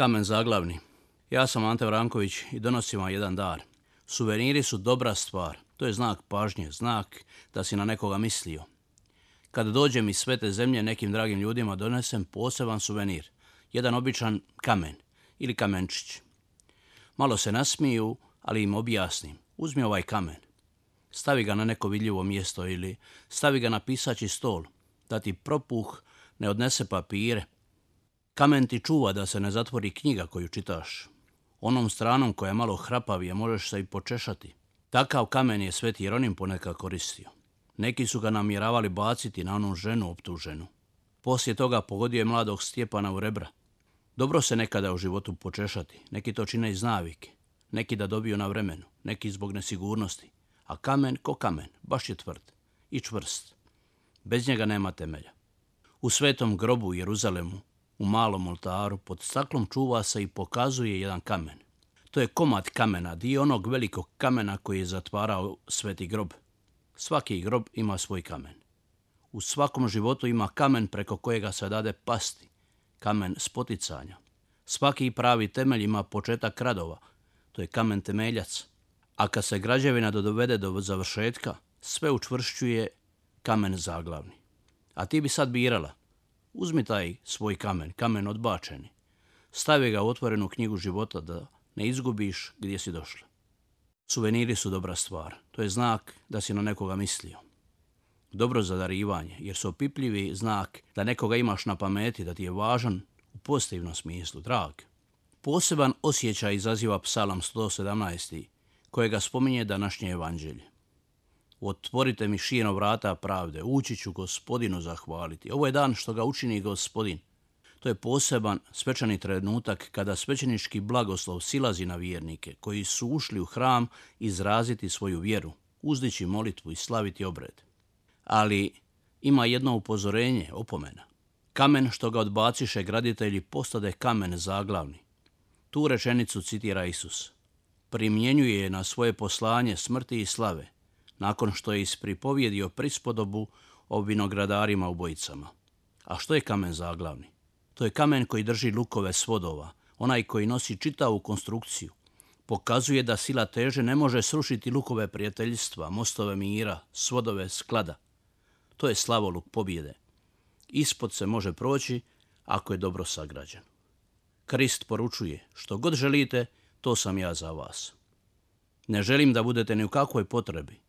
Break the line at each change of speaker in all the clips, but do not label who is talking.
Kamen zaglavni. Ja sam Ante Vranković i donosim vam jedan dar. Suveniri su dobra stvar. To je znak pažnje, znak da si na nekoga mislio. Kad dođem iz svete zemlje nekim dragim ljudima donesem poseban suvenir. Jedan običan kamen ili kamenčić. Malo se nasmiju, ali im objasnim. Uzmi ovaj kamen. Stavi ga na neko vidljivo mjesto ili stavi ga na pisaći stol. Da ti propuh ne odnese papire, Kamen ti čuva da se ne zatvori knjiga koju čitaš. Onom stranom koja je malo hrapavija možeš se i počešati. Takav kamen je Sveti Jeronim ponekad koristio. Neki su ga namjeravali baciti na onu ženu optuženu. Poslije toga pogodio je mladog Stjepana u rebra. Dobro se nekada u životu počešati. Neki to čine iz navike. Neki da dobiju na vremenu. Neki zbog nesigurnosti. A kamen ko kamen. Baš je tvrd. I čvrst. Bez njega nema temelja. U svetom grobu u Jeruzalemu u malom oltaru pod staklom čuva se i pokazuje jedan kamen. To je komad kamena, dio onog velikog kamena koji je zatvarao sveti grob. Svaki grob ima svoj kamen. U svakom životu ima kamen preko kojega se dade pasti, kamen spoticanja. Svaki pravi temelj ima početak radova, to je kamen temeljac. A kad se građevina dovede do završetka, sve učvršćuje kamen zaglavni. A ti bi sad birala, Uzmi taj svoj kamen, kamen odbačeni. Stavi ga u otvorenu knjigu života da ne izgubiš gdje si došla. Suveniri su dobra stvar. To je znak da si na nekoga mislio. Dobro za darivanje, jer su opipljivi znak da nekoga imaš na pameti, da ti je važan u pozitivnom smislu, drag. Poseban osjećaj izaziva psalam 117. kojega spominje današnje evanđelje. Otvorite mi šijeno vrata pravde, ući ću gospodinu zahvaliti. Ovo je dan što ga učini gospodin. To je poseban svečani trenutak kada svećenički blagoslov silazi na vjernike koji su ušli u hram izraziti svoju vjeru, uzdići molitvu i slaviti obred. Ali ima jedno upozorenje, opomena. Kamen što ga odbaciše graditelji postade kamen zaglavni. Tu rečenicu citira Isus. Primjenjuje je na svoje poslanje smrti i slave – nakon što je ispripovjedio prispodobu o vinogradarima u bojicama. A što je kamen zaglavni? To je kamen koji drži lukove svodova, onaj koji nosi čitavu konstrukciju. Pokazuje da sila teže ne može srušiti lukove prijateljstva, mostove mira, svodove sklada. To je slavoluk pobjede. Ispod se može proći ako je dobro sagrađen. Krist poručuje, što god želite, to sam ja za vas. Ne želim da budete ni u kakvoj potrebi,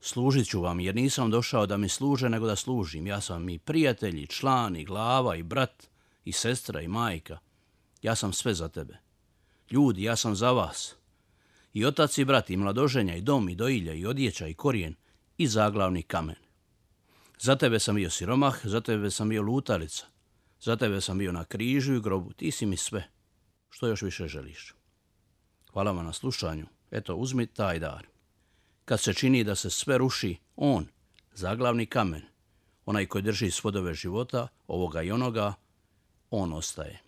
Služit ću vam jer nisam došao da mi služe nego da služim. Ja sam i prijatelj, i član, i glava, i brat, i sestra, i majka. Ja sam sve za tebe. Ljudi, ja sam za vas. I otac i brat, i mladoženja, i dom, i doilja, i odjeća, i korijen, i zaglavni kamen. Za tebe sam bio siromah, za tebe sam bio lutalica. Za tebe sam bio na križu i grobu. Ti si mi sve. Što još više želiš? Hvala vam na slušanju. Eto, uzmi taj dar kad se čini da se sve ruši, on, zaglavni kamen, onaj koji drži svodove života, ovoga i onoga, on ostaje.